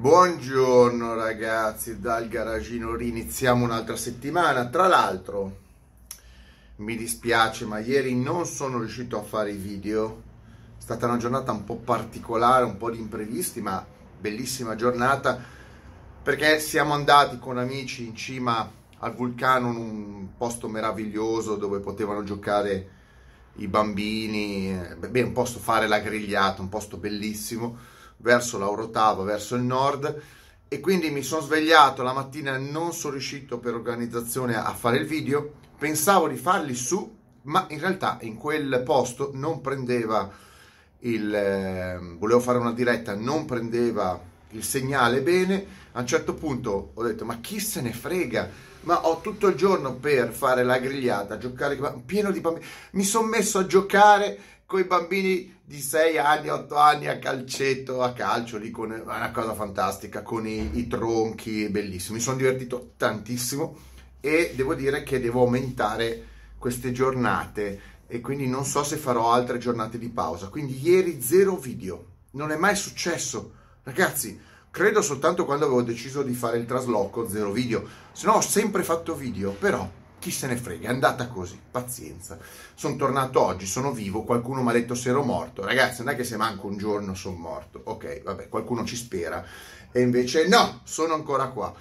Buongiorno ragazzi, dal garagino riniziamo un'altra settimana. Tra l'altro, mi dispiace, ma ieri non sono riuscito a fare i video. È stata una giornata un po' particolare, un po' di imprevisti, ma bellissima giornata perché siamo andati con amici in cima al vulcano, in un posto meraviglioso dove potevano giocare i bambini, beh, un posto fare la grigliata, un posto bellissimo verso l'Aurotava, verso il nord e quindi mi sono svegliato la mattina non sono riuscito per organizzazione a fare il video, pensavo di farli su, ma in realtà in quel posto non prendeva il eh, volevo fare una diretta, non prendeva il segnale bene. A un certo punto ho detto: "Ma chi se ne frega?" Ma ho tutto il giorno per fare la grigliata, giocare pieno di bambini. Mi sono messo a giocare con i bambini di 6 anni, 8 anni a calcetto, a calcio, lì con una cosa fantastica, con i, i tronchi, bellissimo. Mi sono divertito tantissimo e devo dire che devo aumentare queste giornate e quindi non so se farò altre giornate di pausa. Quindi ieri zero video, non è mai successo. Ragazzi, credo soltanto quando avevo deciso di fare il trasloco, zero video. Se no ho sempre fatto video, però chi se ne frega, è andata così, pazienza. Sono tornato oggi, sono vivo, qualcuno mi ha detto se ero morto. Ragazzi, non è che se manco un giorno sono morto. Ok, vabbè, qualcuno ci spera. E invece no, sono ancora qua.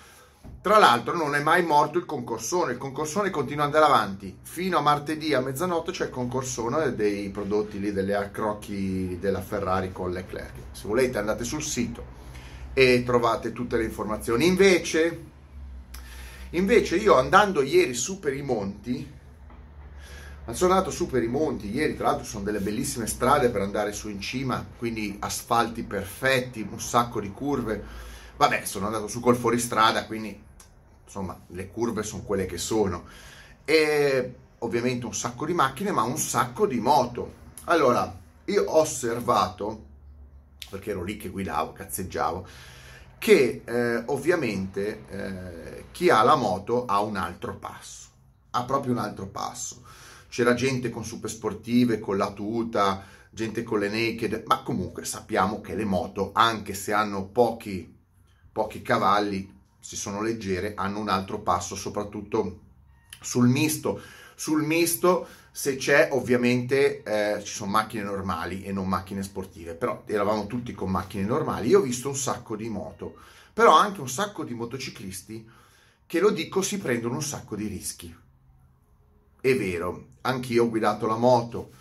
Tra l'altro non è mai morto il concorsone, il concorsone continua ad andare avanti. Fino a martedì a mezzanotte c'è il concorsone dei prodotti lì, delle accrocchi della Ferrari con Leclerc. Se volete andate sul sito e trovate tutte le informazioni. Invece Invece io andando ieri su per i monti, sono andato su per i monti, ieri tra l'altro sono delle bellissime strade per andare su in cima, quindi asfalti perfetti, un sacco di curve. Vabbè, sono andato su col fuoristrada, quindi insomma le curve sono quelle che sono. E ovviamente un sacco di macchine, ma un sacco di moto. Allora, io ho osservato, perché ero lì che guidavo, cazzeggiavo, che eh, ovviamente eh, chi ha la moto ha un altro passo, ha proprio un altro passo. C'era gente con super sportive, con la tuta, gente con le naked, ma comunque sappiamo che le moto, anche se hanno pochi, pochi cavalli, se sono leggere, hanno un altro passo, soprattutto sul misto. Sul misto se c'è ovviamente eh, ci sono macchine normali e non macchine sportive, però eravamo tutti con macchine normali. Io ho visto un sacco di moto, però anche un sacco di motociclisti che lo dico si prendono un sacco di rischi. È vero, anch'io ho guidato la moto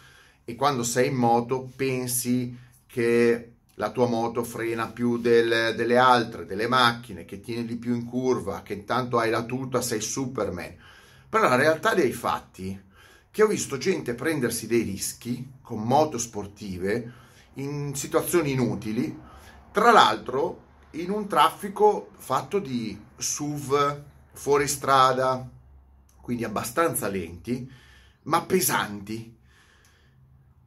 e quando sei in moto pensi che la tua moto frena più del, delle altre, delle macchine, che tiene di più in curva, che intanto hai la tuta, sei Superman. Però la realtà dei fatti che ho visto gente prendersi dei rischi con moto sportive in situazioni inutili, tra l'altro in un traffico fatto di SUV fuori strada, quindi abbastanza lenti, ma pesanti.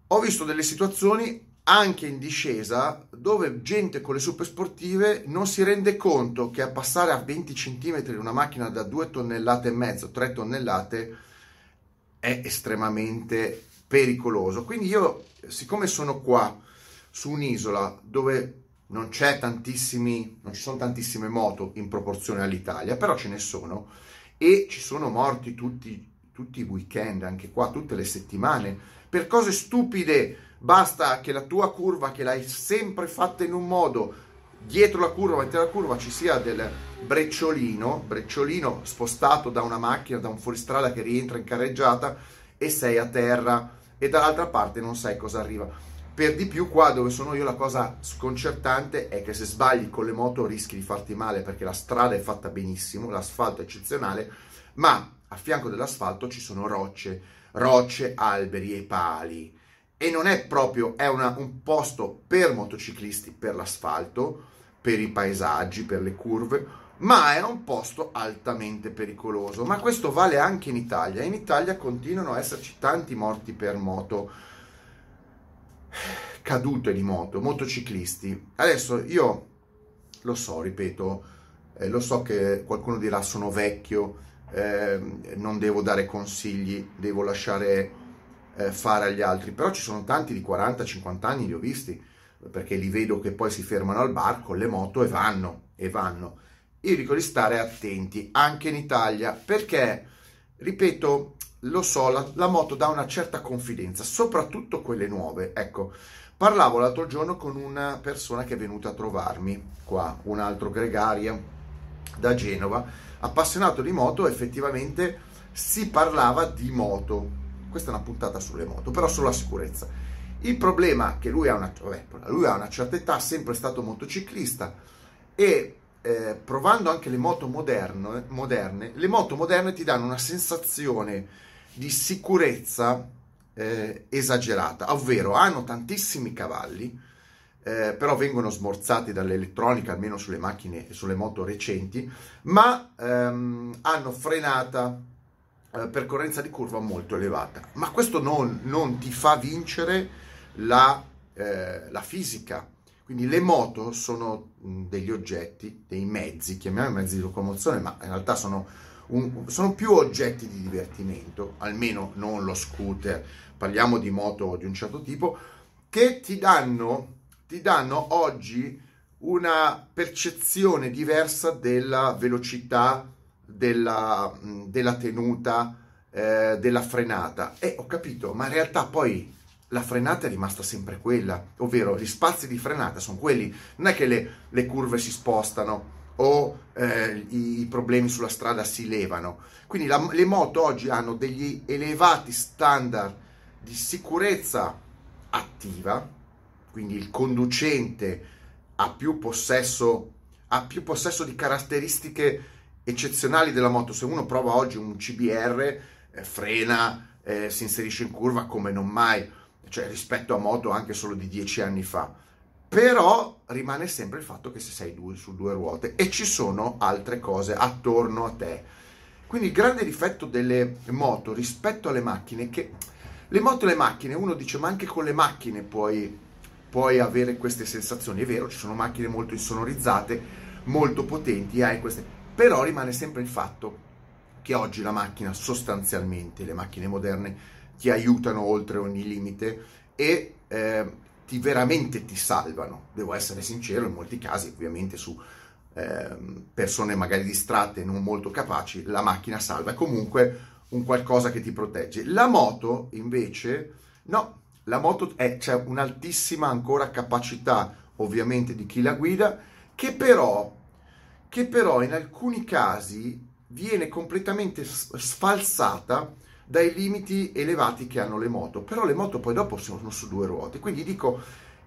Ho visto delle situazioni anche in discesa dove gente con le super sportive non si rende conto che a passare a 20 cm una macchina da 2 tonnellate e mezzo, 3 tonnellate, è estremamente pericoloso. Quindi io, siccome sono qua su un'isola dove non c'è tantissimi, non ci sono tantissime moto in proporzione all'Italia, però ce ne sono e ci sono morti tutti, tutti i weekend, anche qua, tutte le settimane, per cose stupide. Basta che la tua curva, che l'hai sempre fatta in un modo, dietro la curva, davanti alla curva ci sia del brecciolino, brecciolino spostato da una macchina, da un fuoristrada che rientra in carreggiata e sei a terra e dall'altra parte non sai cosa arriva. Per di più qua dove sono io la cosa sconcertante è che se sbagli con le moto rischi di farti male perché la strada è fatta benissimo, l'asfalto è eccezionale, ma a fianco dell'asfalto ci sono rocce, rocce, alberi e pali e non è proprio, è una, un posto per motociclisti, per l'asfalto, per i paesaggi, per le curve, ma è un posto altamente pericoloso. Ma questo vale anche in Italia. In Italia continuano a esserci tanti morti per moto, cadute di moto, motociclisti. Adesso io lo so, ripeto, eh, lo so che qualcuno dirà sono vecchio, eh, non devo dare consigli, devo lasciare eh, fare agli altri, però ci sono tanti di 40-50 anni, li ho visti, perché li vedo che poi si fermano al bar con le moto e vanno, e vanno. Io dico di stare attenti anche in Italia perché, ripeto, lo so, la, la moto dà una certa confidenza, soprattutto quelle nuove. Ecco, parlavo l'altro giorno con una persona che è venuta a trovarmi qua, un altro gregario da Genova, appassionato di moto, effettivamente si parlava di moto. Questa è una puntata sulle moto, però sulla sicurezza. Il problema è che lui ha una, vabbè, lui ha una certa età, è sempre stato motociclista e eh, provando anche le moto moderne, moderne, le moto moderne ti danno una sensazione di sicurezza eh, esagerata, ovvero hanno tantissimi cavalli, eh, però vengono smorzati dall'elettronica, almeno sulle macchine e sulle moto recenti, ma ehm, hanno frenata percorrenza di curva molto elevata. Ma questo non, non ti fa vincere la, eh, la fisica, quindi le moto sono degli oggetti, dei mezzi, chiamiamoli mezzi di locomozione, ma in realtà sono, un, sono, più oggetti di divertimento, almeno non lo scooter, parliamo di moto di un certo tipo, che ti danno, ti danno oggi una percezione diversa della velocità, della, della tenuta, eh, della frenata. E ho capito, ma in realtà poi la frenata è rimasta sempre quella, ovvero gli spazi di frenata sono quelli, non è che le, le curve si spostano o eh, i, problemi sulla strada si levano. Quindi la, le moto oggi hanno degli elevati standard di sicurezza attiva, quindi il conducente ha più possesso, ha più possesso di caratteristiche eccezionali della moto. Se uno prova oggi un CBR, eh, frena, eh, si inserisce in curva come non mai cioè rispetto a moto anche solo di dieci anni fa. Però rimane sempre il fatto che se sei due, su due ruote e ci sono altre cose attorno a te. Quindi il grande difetto delle moto rispetto alle macchine è che le moto e le macchine, uno dice ma anche con le macchine puoi, puoi avere queste sensazioni. È vero, ci sono macchine molto insonorizzate, molto potenti, hai queste... però rimane sempre il fatto che oggi la macchina sostanzialmente, le macchine moderne, ti aiutano oltre ogni limite e eh, ti veramente ti salvano. Devo essere sincero, in molti casi, ovviamente su eh, persone magari distratte, non molto capaci, la macchina salva, è comunque un qualcosa che ti protegge. La moto invece, no, la moto è, c'è un'altissima ancora capacità ovviamente di chi la guida, che però, che però in alcuni casi viene completamente sfalsata dai limiti elevati che hanno le moto, però le moto poi dopo sono su due ruote, quindi dico,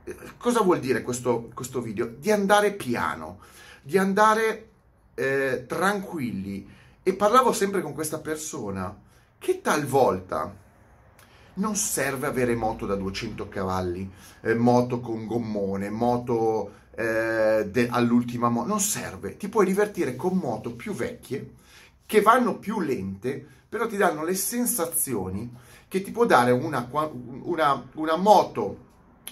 eh, cosa vuol dire questo, questo video? Di andare piano, di andare eh, tranquilli. E parlavo sempre con questa persona che talvolta non serve avere moto da 200 cavalli, eh, moto con gommone, moto eh, de- all'ultima moto, non serve, ti puoi divertire con moto più vecchie che vanno più lente però ti danno le sensazioni che ti può dare una, una, una moto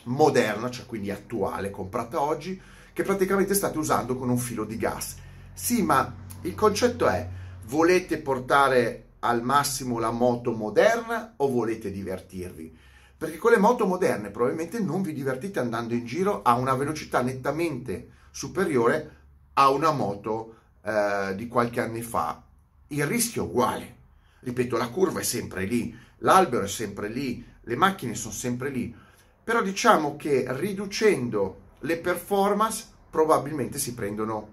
moderna, cioè quindi attuale, comprata oggi, che praticamente state usando con un filo di gas. Sì, ma il concetto è, volete portare al massimo la moto moderna o volete divertirvi? Perché con le moto moderne probabilmente non vi divertite andando in giro a una velocità nettamente superiore a una moto eh, di qualche anni fa. Il rischio è uguale. Ripeto, la curva è sempre lì, l'albero è sempre lì, le macchine sono sempre lì, però diciamo che riducendo le performance probabilmente si prendono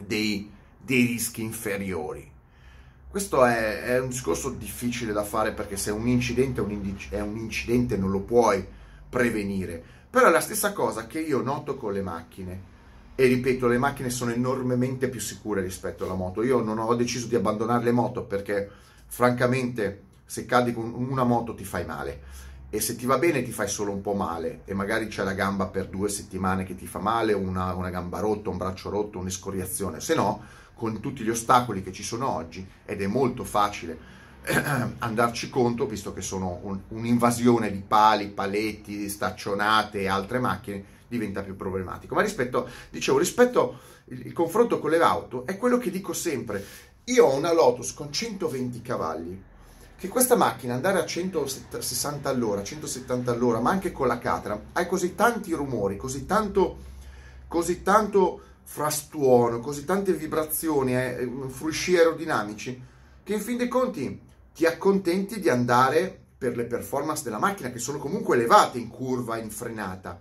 dei, dei rischi inferiori. Questo è, è, un discorso difficile da fare perché se un incidente è un, indic- è un incidente non lo puoi prevenire, però è la stessa cosa che io noto con le macchine. E ripeto, le macchine sono enormemente più sicure rispetto alla moto. Io non ho deciso di abbandonare le moto perché francamente se cadi con una moto ti fai male e se ti va bene ti fai solo un po' male. E magari c'è la gamba per due settimane che ti fa male, una, una gamba rotta, un braccio rotto, un'escoriazione, se no con tutti gli ostacoli che ci sono oggi ed è molto facile andarci conto, visto che sono un, un'invasione di pali, paletti, staccionate e altre macchine, diventa più problematico. Ma rispetto, dicevo, rispetto il, il confronto con le auto, è quello che dico sempre, io ho una Lotus con 120 cavalli che questa macchina andare a 160 all'ora, 170 all'ora, ma anche con la catra, hai così tanti rumori, così tanto, così tanto frastuono, così tante vibrazioni, eh, frusci aerodinamici, che in fin dei conti ti accontenti di andare per le performance della macchina, che sono comunque elevate in curva, in frenata.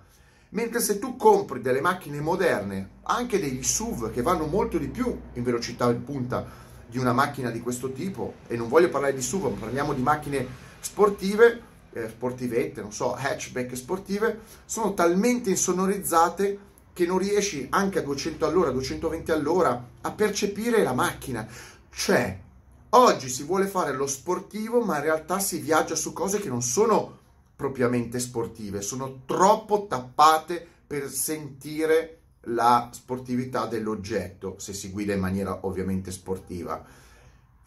Mentre se tu compri delle macchine moderne, anche degli SUV che vanno molto di più in velocità in punta di una macchina di questo tipo, e non voglio parlare di SUV, ma parliamo di macchine sportive, eh, sportivette, non so, hatchback sportive, sono talmente insonorizzate che non riesci anche a 200 all'ora, 220 all'ora a percepire la macchina. Cioè, oggi si vuole fare lo sportivo, ma in realtà si viaggia su cose che non sono propriamente sportive, sono troppo tappate per sentire la sportività dell'oggetto, se si guida in maniera ovviamente sportiva.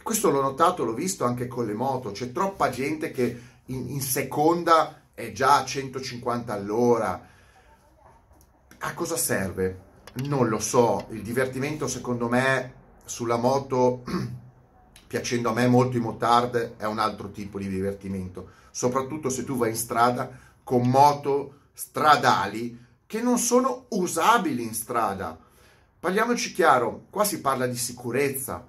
Questo l'ho notato, l'ho visto anche con le moto, c'è troppa gente che in, in seconda è già a 150 all'ora. A cosa serve? Non lo so, il divertimento secondo me sulla moto, piacendo a me molto i motard, è un altro tipo di divertimento, soprattutto se tu vai in strada con moto stradali che non sono usabili in strada. Parliamoci chiaro, qua si parla di sicurezza.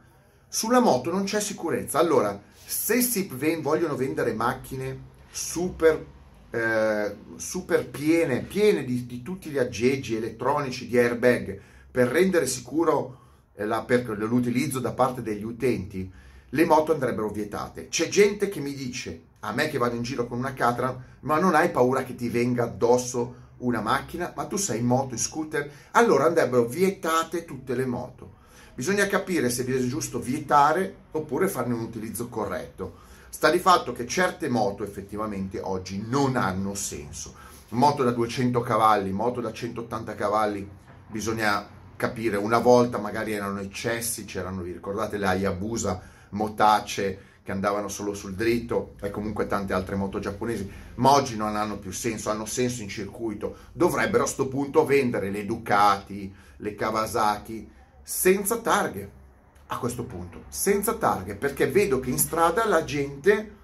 Sulla moto non c'è sicurezza. Allora, se si ven- vogliono vendere macchine super, eh, super piene, piene di, di, tutti gli aggeggi elettronici, di airbag, per rendere sicuro eh, la, per, l'utilizzo da parte degli utenti, le moto andrebbero vietate. C'è gente che mi dice, a me che vado in giro con una Catran, ma non hai paura che ti venga addosso una macchina, ma tu sei in moto, in scooter, allora andrebbero vietate tutte le moto. Bisogna capire se è giusto vietare oppure farne un utilizzo corretto. Sta di fatto che certe moto effettivamente oggi non hanno senso. Moto da 200 cavalli, moto da 180 cavalli, bisogna capire, una volta magari erano eccessi, c'erano, vi ricordate le Hayabusa, motacce, che andavano solo sul dritto e comunque tante altre moto giapponesi, ma oggi non hanno più senso, hanno senso in circuito. Dovrebbero a questo punto vendere le Ducati, le Kawasaki senza targhe. A questo punto, senza targhe, perché vedo che in strada la gente,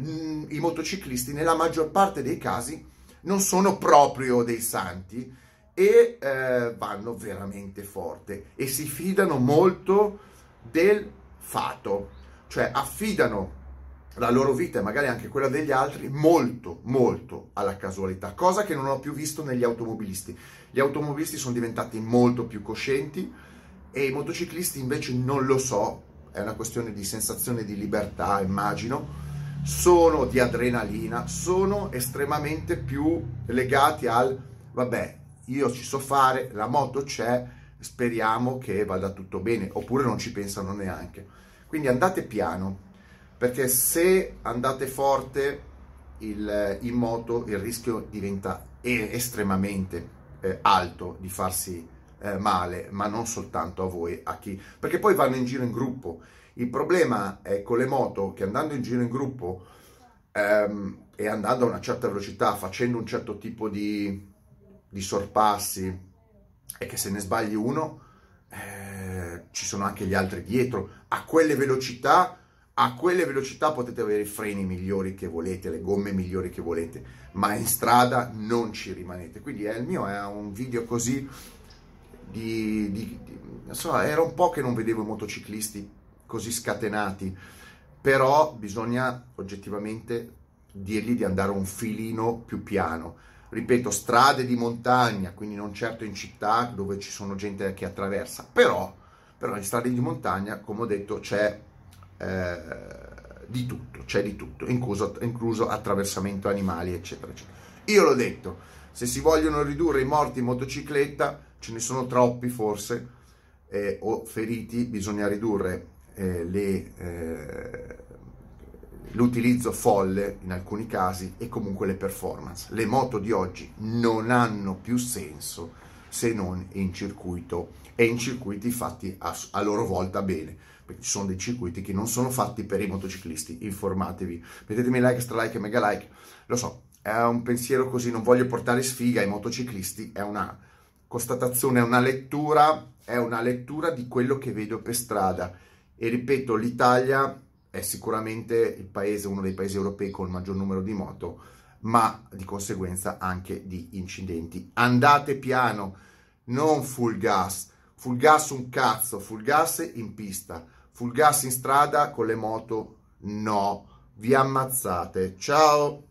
mm, i motociclisti, nella maggior parte dei casi, non sono proprio dei santi e eh, vanno veramente forte e si fidano molto del fato cioè affidano la loro vita e magari anche quella degli altri molto, molto alla casualità, cosa che non ho più visto negli automobilisti. Gli automobilisti sono diventati molto più coscienti e i motociclisti invece non lo so, è una questione di sensazione di libertà, immagino, sono di adrenalina, sono estremamente più legati al vabbè, io ci so fare, la moto c'è, speriamo che vada tutto bene, oppure non ci pensano neanche. Quindi andate piano, perché se andate forte il, in moto il rischio diventa estremamente eh, alto di farsi eh, male, ma non soltanto a voi, a chi... Perché poi vanno in giro in gruppo. Il problema è con le moto che andando in giro in gruppo ehm, e andando a una certa velocità, facendo un certo tipo di, di sorpassi, e che se ne sbagli uno, eh, ci sono anche gli altri dietro, a quelle velocità, a quelle velocità potete avere i freni migliori che volete, le gomme migliori che volete, ma in strada non ci rimanete. Quindi eh, il mio è un video così di, di, di so, era un po' che non vedevo i motociclisti così scatenati, però bisogna oggettivamente dirgli di andare un filino più piano ripeto, strade di montagna, quindi non certo in città dove ci sono gente che attraversa, però, però in strade di montagna, come ho detto, c'è eh, di tutto, c'è di tutto, incluso, incluso attraversamento animali, eccetera, eccetera. Io l'ho detto, se si vogliono ridurre i morti in motocicletta, ce ne sono troppi forse, eh, o feriti, bisogna ridurre eh, le eh, l'utilizzo folle in alcuni casi e comunque le performance. Le moto di oggi non hanno più senso se non in circuito e in circuiti fatti a, a loro volta bene. Perché ci sono dei circuiti che non sono fatti per i motociclisti, informatevi, mettetemi like, stra like mega like, lo so, è un pensiero così, non voglio portare sfiga ai motociclisti, è una constatazione, è una lettura, è una lettura di quello che vedo per strada. E ripeto, l'Italia è sicuramente il paese, uno dei paesi europei con il maggior numero di moto, ma di conseguenza anche di incidenti. Andate piano, non full gas, full gas un cazzo, full gas in pista, full gas in strada con le moto no, vi ammazzate. Ciao!